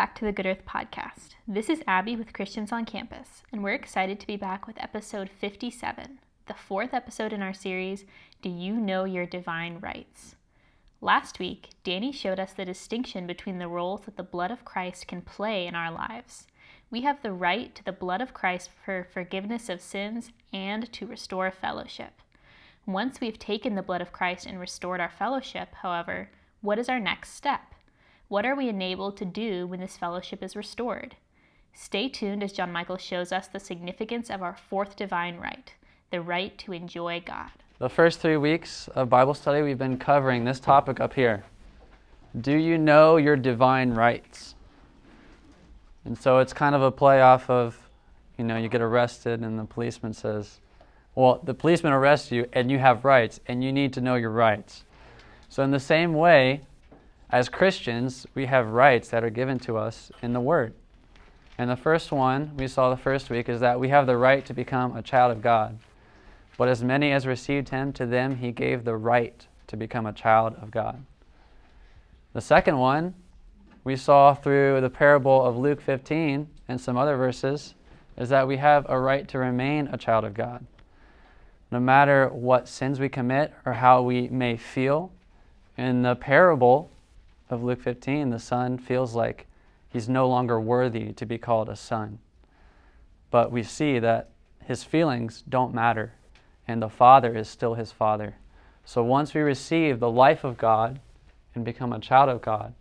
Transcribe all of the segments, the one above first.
Back to the Good Earth Podcast. This is Abby with Christians on Campus, and we're excited to be back with episode 57, the fourth episode in our series, Do You Know Your Divine Rights? Last week, Danny showed us the distinction between the roles that the blood of Christ can play in our lives. We have the right to the blood of Christ for forgiveness of sins and to restore fellowship. Once we've taken the blood of Christ and restored our fellowship, however, what is our next step? What are we enabled to do when this fellowship is restored? Stay tuned as John Michael shows us the significance of our fourth divine right, the right to enjoy God. The first three weeks of Bible study, we've been covering this topic up here. Do you know your divine rights? And so it's kind of a play off of, you know, you get arrested and the policeman says, well, the policeman arrests you and you have rights and you need to know your rights. So, in the same way, as Christians, we have rights that are given to us in the Word. And the first one we saw the first week is that we have the right to become a child of God. But as many as received him, to them he gave the right to become a child of God. The second one we saw through the parable of Luke 15 and some other verses is that we have a right to remain a child of God. No matter what sins we commit or how we may feel, in the parable, of Luke 15, the son feels like he's no longer worthy to be called a son. But we see that his feelings don't matter, and the Father is still his Father. So once we receive the life of God and become a child of God,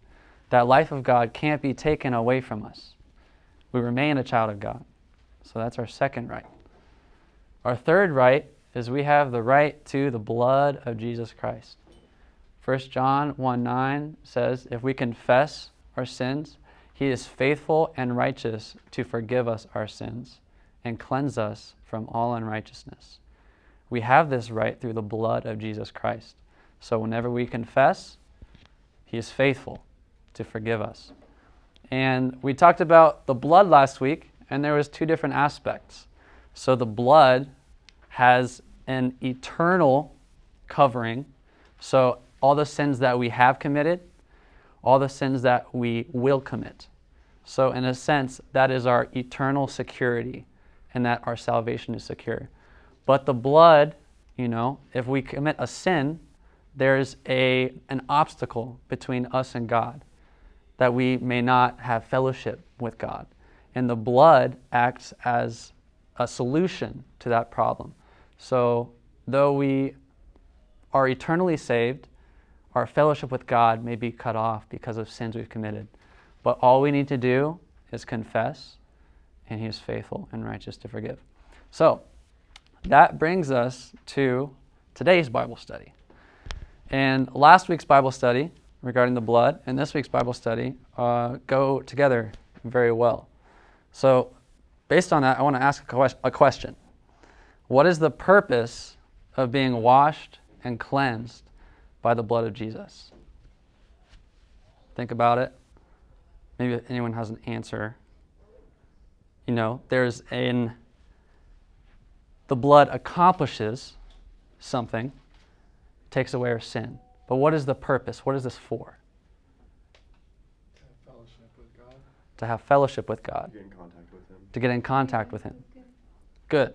that life of God can't be taken away from us. We remain a child of God. So that's our second right. Our third right is we have the right to the blood of Jesus Christ. 1 John 1 9 says, If we confess our sins, he is faithful and righteous to forgive us our sins and cleanse us from all unrighteousness. We have this right through the blood of Jesus Christ. So whenever we confess, he is faithful to forgive us. And we talked about the blood last week, and there was two different aspects. So the blood has an eternal covering. So all the sins that we have committed, all the sins that we will commit. So, in a sense, that is our eternal security and that our salvation is secure. But the blood, you know, if we commit a sin, there's a, an obstacle between us and God that we may not have fellowship with God. And the blood acts as a solution to that problem. So, though we are eternally saved, our fellowship with God may be cut off because of sins we've committed. But all we need to do is confess, and He is faithful and righteous to forgive. So, that brings us to today's Bible study. And last week's Bible study regarding the blood and this week's Bible study uh, go together very well. So, based on that, I want to ask a question What is the purpose of being washed and cleansed by the blood of Jesus? Think about it. Maybe anyone has an answer. You know, there's an the blood accomplishes something, takes away our sin. But what is the purpose? What is this for? To have fellowship with God. To have fellowship with God. To get in contact with Him. To get in contact with Him. Good.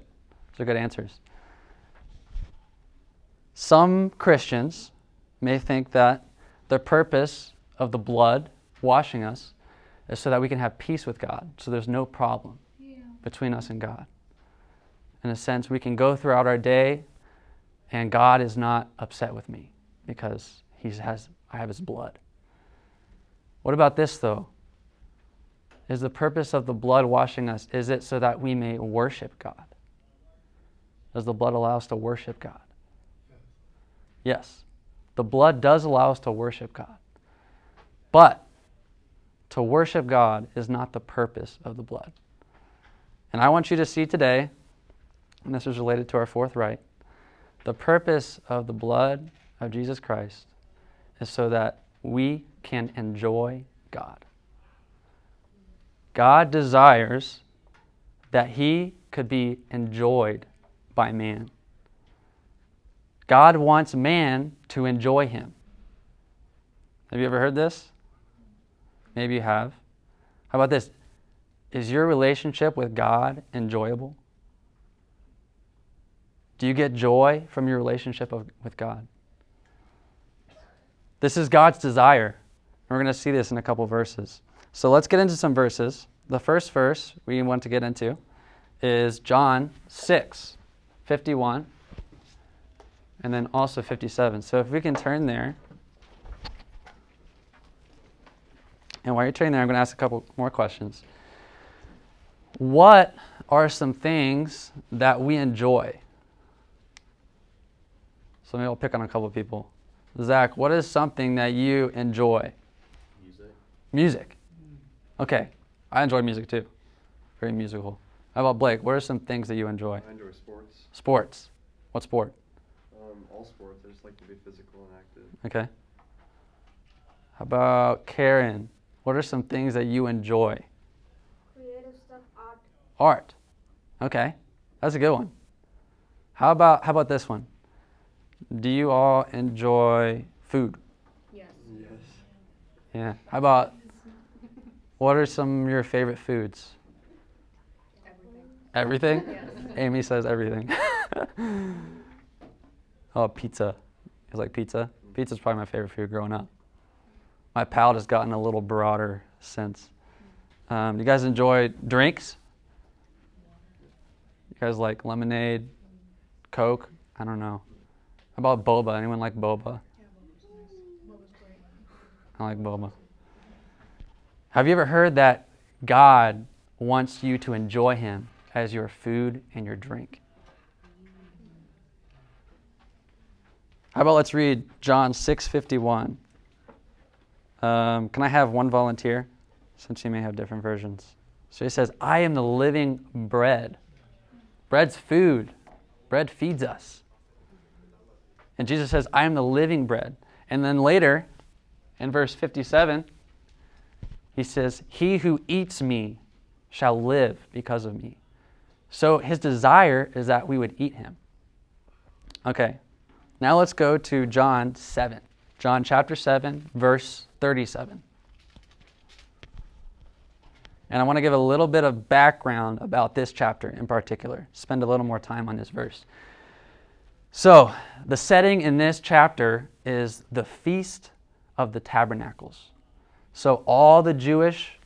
Those are good answers. Some Christians may think that the purpose of the blood washing us is so that we can have peace with God, so there's no problem yeah. between us and God. In a sense, we can go throughout our day and God is not upset with me because he has, I have his blood. What about this, though? Is the purpose of the blood washing us, is it so that we may worship God? Does the blood allow us to worship God? Yes. The blood does allow us to worship God. But to worship God is not the purpose of the blood. And I want you to see today, and this is related to our fourth right, the purpose of the blood of Jesus Christ is so that we can enjoy God. God desires that He could be enjoyed by man. God wants man to enjoy him. Have you ever heard this? Maybe you have. How about this? Is your relationship with God enjoyable? Do you get joy from your relationship of, with God? This is God's desire. And We're going to see this in a couple verses. So let's get into some verses. The first verse we want to get into is John 6, 51, and then also 57. So if we can turn there. And while you're turning there, I'm going to ask a couple more questions. What are some things that we enjoy? So maybe I'll pick on a couple of people. Zach, what is something that you enjoy? Music. Music. Okay, I enjoy music too. Very musical. How about Blake? What are some things that you enjoy? I enjoy sports. Sports. What sport? Um, all sports. I just like to be physical and active. Okay. How about Karen? What are some things that you enjoy? Creative stuff, art. Art. Okay, that's a good one. How about how about this one? Do you all enjoy food? Yes. Yes. Yeah. How about what are some of your favorite foods? Everything. Everything? Yes. Amy says everything. oh, pizza. You like pizza? Pizza's probably my favorite food growing up. My palate has gotten a little broader since. Um, you guys enjoy drinks? You guys like lemonade, Coke? I don't know. How about boba? Anyone like boba? I like boba. Have you ever heard that God wants you to enjoy Him as your food and your drink? How about let's read John 6:51. Um, can I have one volunteer, since you may have different versions? So he says, "I am the living bread. Bread's food. Bread feeds us." And Jesus says, "I am the living bread." And then later, in verse 57, he says, He who eats me shall live because of me. So his desire is that we would eat him. Okay, now let's go to John 7. John chapter 7, verse 37. And I want to give a little bit of background about this chapter in particular, spend a little more time on this verse. So, the setting in this chapter is the Feast of the Tabernacles. So, all the Jewish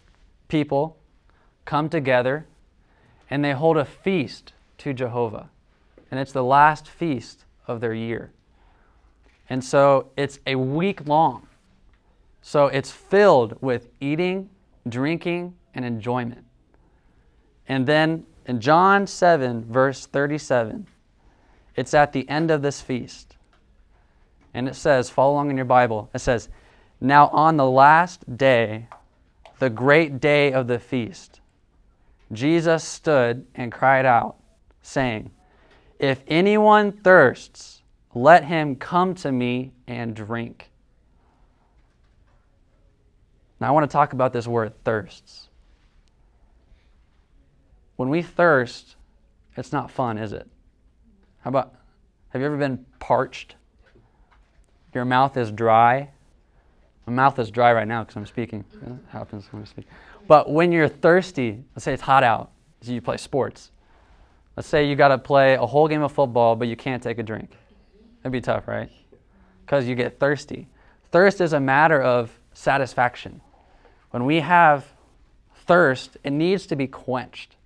people come together and they hold a feast to Jehovah. And it's the last feast of their year. And so, it's a week long. So, it's filled with eating, drinking, and enjoyment. And then in John 7, verse 37, it's at the end of this feast. And it says, follow along in your Bible, it says, Now on the last day, the great day of the feast, Jesus stood and cried out, saying, If anyone thirsts, let him come to me and drink. Now I want to talk about this word thirsts. When we thirst, it's not fun, is it? How about, have you ever been parched? Your mouth is dry. My mouth is dry right now because I'm speaking. Happens when I speak. But when you're thirsty, let's say it's hot out, so you play sports. Let's say you got to play a whole game of football, but you can't take a drink. That'd be tough, right? Because you get thirsty. Thirst is a matter of satisfaction. When we have thirst, it needs to be quenched.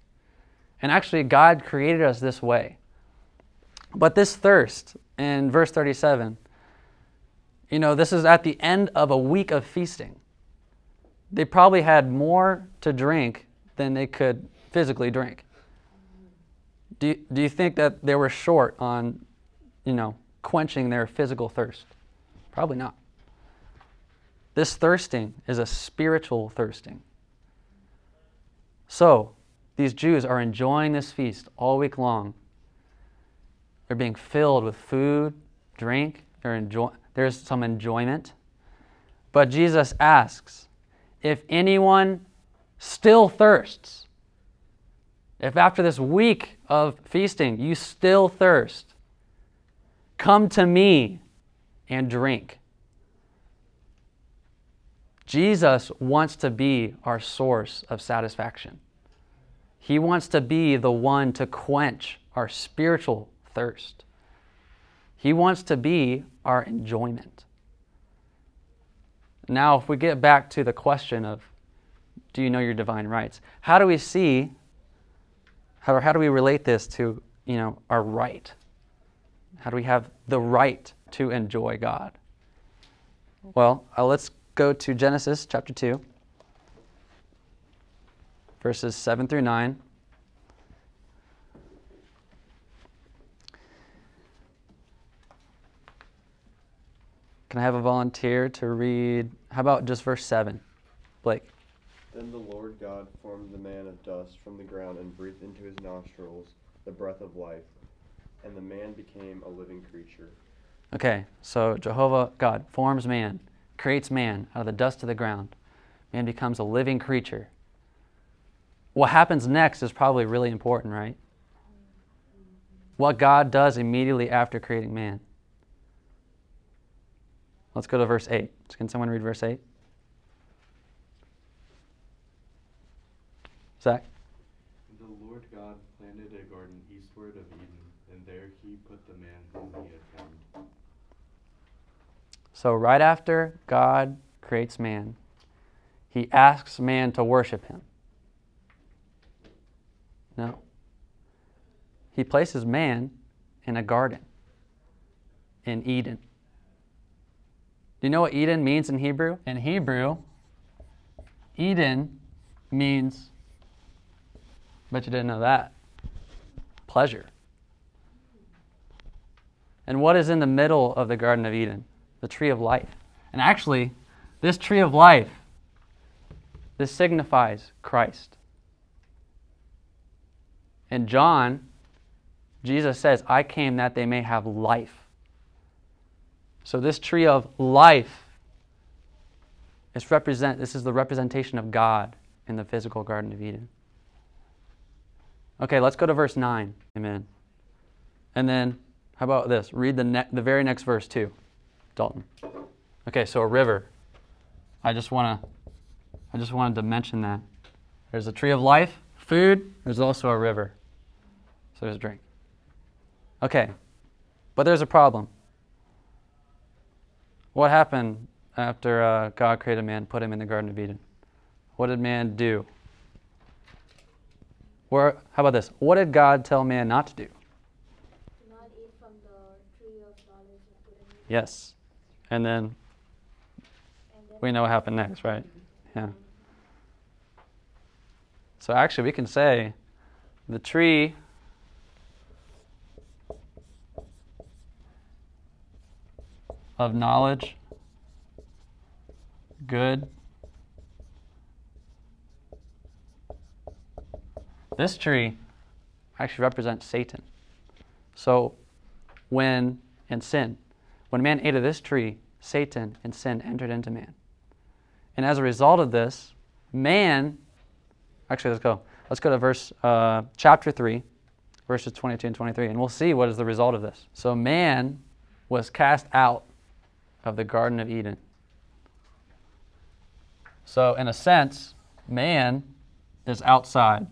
And actually, God created us this way. But this thirst in verse 37, you know, this is at the end of a week of feasting. They probably had more to drink than they could physically drink. Do you, do you think that they were short on, you know, quenching their physical thirst? Probably not. This thirsting is a spiritual thirsting. So, these Jews are enjoying this feast all week long. They're being filled with food, drink, enjoy- there's some enjoyment. But Jesus asks, if anyone still thirsts, if after this week of feasting you still thirst, come to me and drink. Jesus wants to be our source of satisfaction. He wants to be the one to quench our spiritual thirst. He wants to be our enjoyment. Now, if we get back to the question of do you know your divine rights? How do we see, how, how do we relate this to, you know, our right? How do we have the right to enjoy God? Well, uh, let's go to Genesis chapter 2, verses 7 through 9. Can I have a volunteer to read? How about just verse 7? Blake. Then the Lord God formed the man of dust from the ground and breathed into his nostrils the breath of life, and the man became a living creature. Okay, so Jehovah God forms man, creates man out of the dust of the ground. Man becomes a living creature. What happens next is probably really important, right? What God does immediately after creating man. Let's go to verse 8. Can someone read verse 8? Zach? The Lord God planted a garden eastward of Eden, and there he put the man whom he had formed. So, right after God creates man, he asks man to worship him. No. He places man in a garden in Eden. Do you know what Eden means in Hebrew? In Hebrew, Eden means, bet you didn't know that, pleasure. And what is in the middle of the Garden of Eden? The tree of life. And actually, this tree of life, this signifies Christ. In John, Jesus says, I came that they may have life. So this tree of life is represent this is the representation of God in the physical Garden of Eden. Okay, let's go to verse 9. Amen. And then how about this? Read the ne- the very next verse too. Dalton. Okay, so a river. I just want to I just wanted to mention that. There's a tree of life, food, there's also a river. So there's a drink. Okay. But there's a problem. What happened after uh, God created man, put him in the Garden of Eden? What did man do? Or how about this? What did God tell man not to do? Do not eat from the tree of knowledge of good and evil. Yes. And then And then we know what happened next, right? Yeah. So actually, we can say the tree of knowledge, good. This tree actually represents Satan. So when in sin, when man ate of this tree, Satan and sin entered into man. And as a result of this, man, actually, let's go. Let's go to verse, uh, chapter 3, verses 22 and 23, and we'll see what is the result of this. So, man was cast out of the Garden of Eden. So, in a sense, man is outside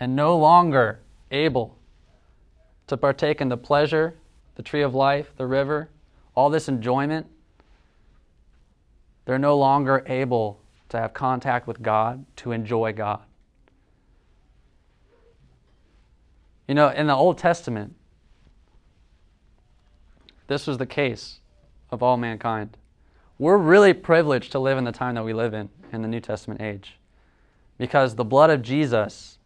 and no longer able to partake in the pleasure, the tree of life, the river, all this enjoyment. They're no longer able to have contact with God, to enjoy God. You know, in the Old Testament, this was the case of all mankind. We're really privileged to live in the time that we live in, in the New Testament age, because the blood of Jesus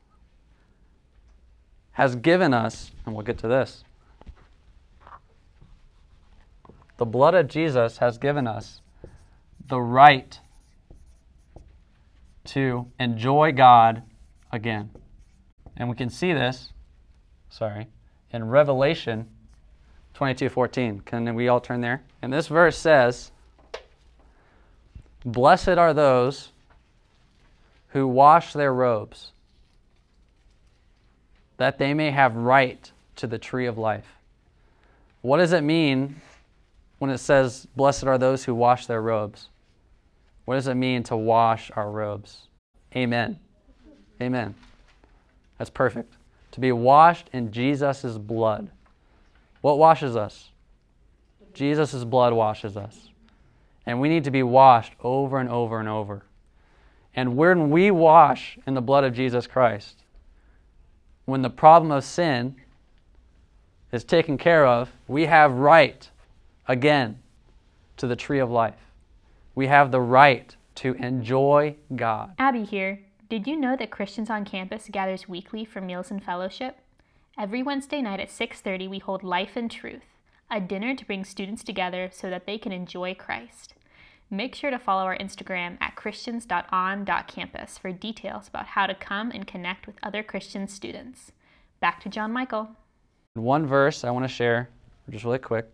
has given us, and we'll get to this, the blood of Jesus has given us the right to enjoy God again. And we can see this, sorry, in Revelation 22:14. Can we all turn there? And this verse says, "Blessed are those who wash their robes, that they may have right to the tree of life." What does it mean when it says, Blessed are those who wash their robes? What does it mean to wash our robes? Amen. Amen. That's perfect. To be washed in Jesus' blood. What washes us? Jesus' blood washes us. And we need to be washed over and over and over. And when we wash in the blood of Jesus Christ, when the problem of sin is taken care of, we have right again to the tree of life. We have the right to enjoy God. Abby here. Did you know that Christians on campus gathers weekly for meals and fellowship? Every Wednesday night at 6:30 we hold Life and Truth, a dinner to bring students together so that they can enjoy Christ. Make sure to follow our Instagram at christians.on.campus for details about how to come and connect with other Christian students. Back to John Michael. One verse I want to share, just really quick,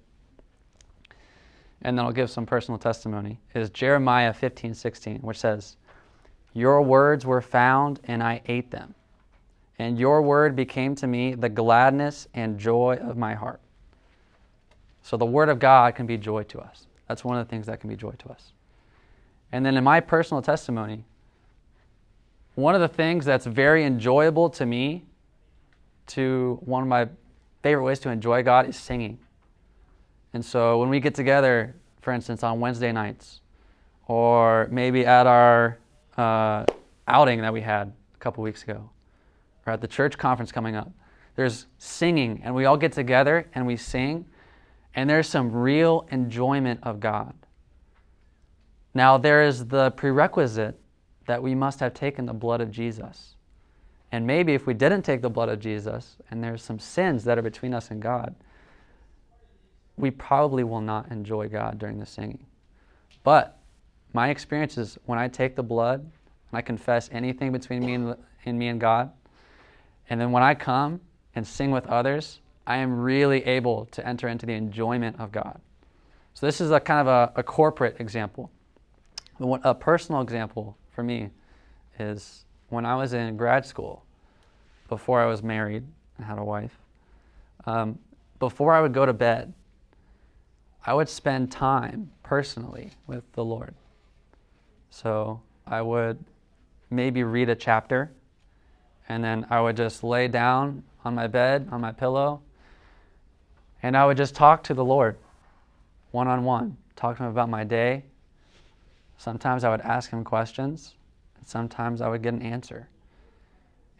and then I'll give some personal testimony, is Jeremiah 15 16, which says, Your words were found, and I ate them. And your word became to me the gladness and joy of my heart. So the word of God can be joy to us. That's one of the things that can be joy to us. And then in my personal testimony, one of the things that's very enjoyable to me, to one of my favorite ways to enjoy God is singing. And so when we get together, for instance, on Wednesday nights, or maybe at our uh, outing that we had a couple weeks ago, or at the church conference coming up, there's singing, and we all get together and we sing, and there's some real enjoyment of God. Now, there is the prerequisite that we must have taken the blood of Jesus. And maybe if we didn't take the blood of Jesus and there's some sins that are between us and God, we probably will not enjoy God during the singing. But my experience is when I take the blood and I confess anything between me and, and me and God, and then when I come and sing with others, I am really able to enter into the enjoyment of God. So this is a kind of a, a corporate example. A personal example for me is when I was in grad school, before I was married and had a wife, um, before I would go to bed, I would spend time personally with the Lord. So I would maybe read a chapter, and then I would just lay down on my bed, on my pillow, and I would just talk to the Lord one on one, talk to him about my day. Sometimes I would ask him questions, and sometimes I would get an answer.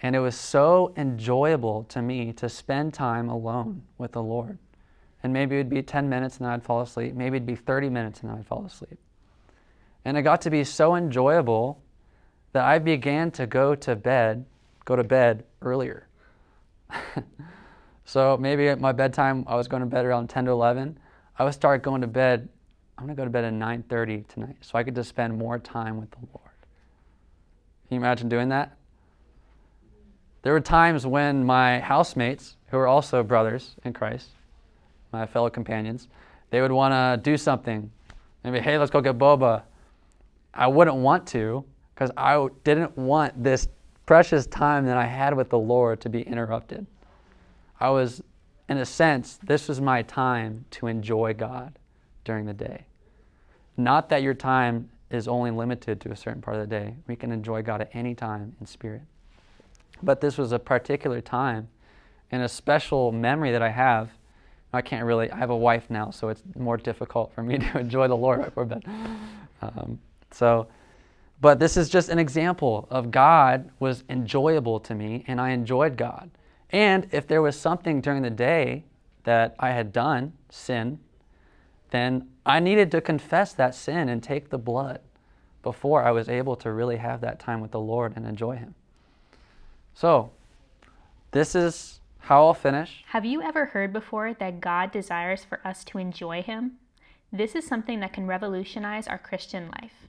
And it was so enjoyable to me to spend time alone with the Lord. And maybe it would be 10 minutes and then I'd fall asleep. Maybe it'd be 30 minutes and then I'd fall asleep. And it got to be so enjoyable that I began to go to bed, go to bed earlier. so maybe at my bedtime, I was going to bed around 10 to 11. I would start going to bed. I'm going to go to bed at 9:30 tonight, so I could just spend more time with the Lord. Can you imagine doing that? There were times when my housemates, who are also brothers in Christ, my fellow companions, they would want to do something. Maybe, hey, let's go get boba. I wouldn't want to because I didn't want this precious time that I had with the Lord to be interrupted. I was, in a sense, this was my time to enjoy God during the day. Not that your time is only limited to a certain part of the day. We can enjoy God at any time in spirit. But this was a particular time and a special memory that I have. I can't really, I have a wife now, so it's more difficult for me to enjoy the Lord before bed. Um, so, but this is just an example of God was enjoyable to me, and I enjoyed God. And if there was something during the day that I had done, sin, then I needed to confess that sin and take the blood before I was able to really have that time with the Lord and enjoy Him. So, this is how I'll finish. Have you ever heard before that God desires for us to enjoy Him? This is something that can revolutionize our Christian life.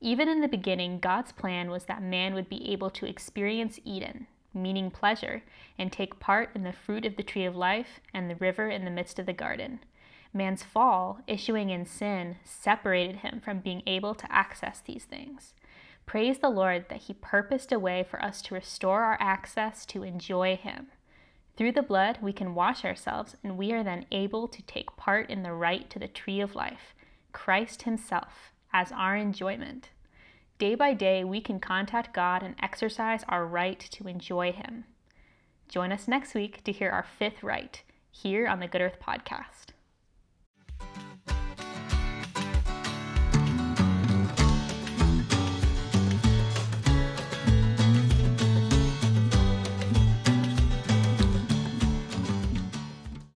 Even in the beginning, God's plan was that man would be able to experience Eden, meaning pleasure, and take part in the fruit of the tree of life and the river in the midst of the garden. Man's fall, issuing in sin, separated him from being able to access these things. Praise the Lord that He purposed a way for us to restore our access to enjoy Him. Through the blood, we can wash ourselves, and we are then able to take part in the right to the tree of life, Christ Himself, as our enjoyment. Day by day we can contact God and exercise our right to enjoy Him. Join us next week to hear our fifth right here on the Good Earth Podcast.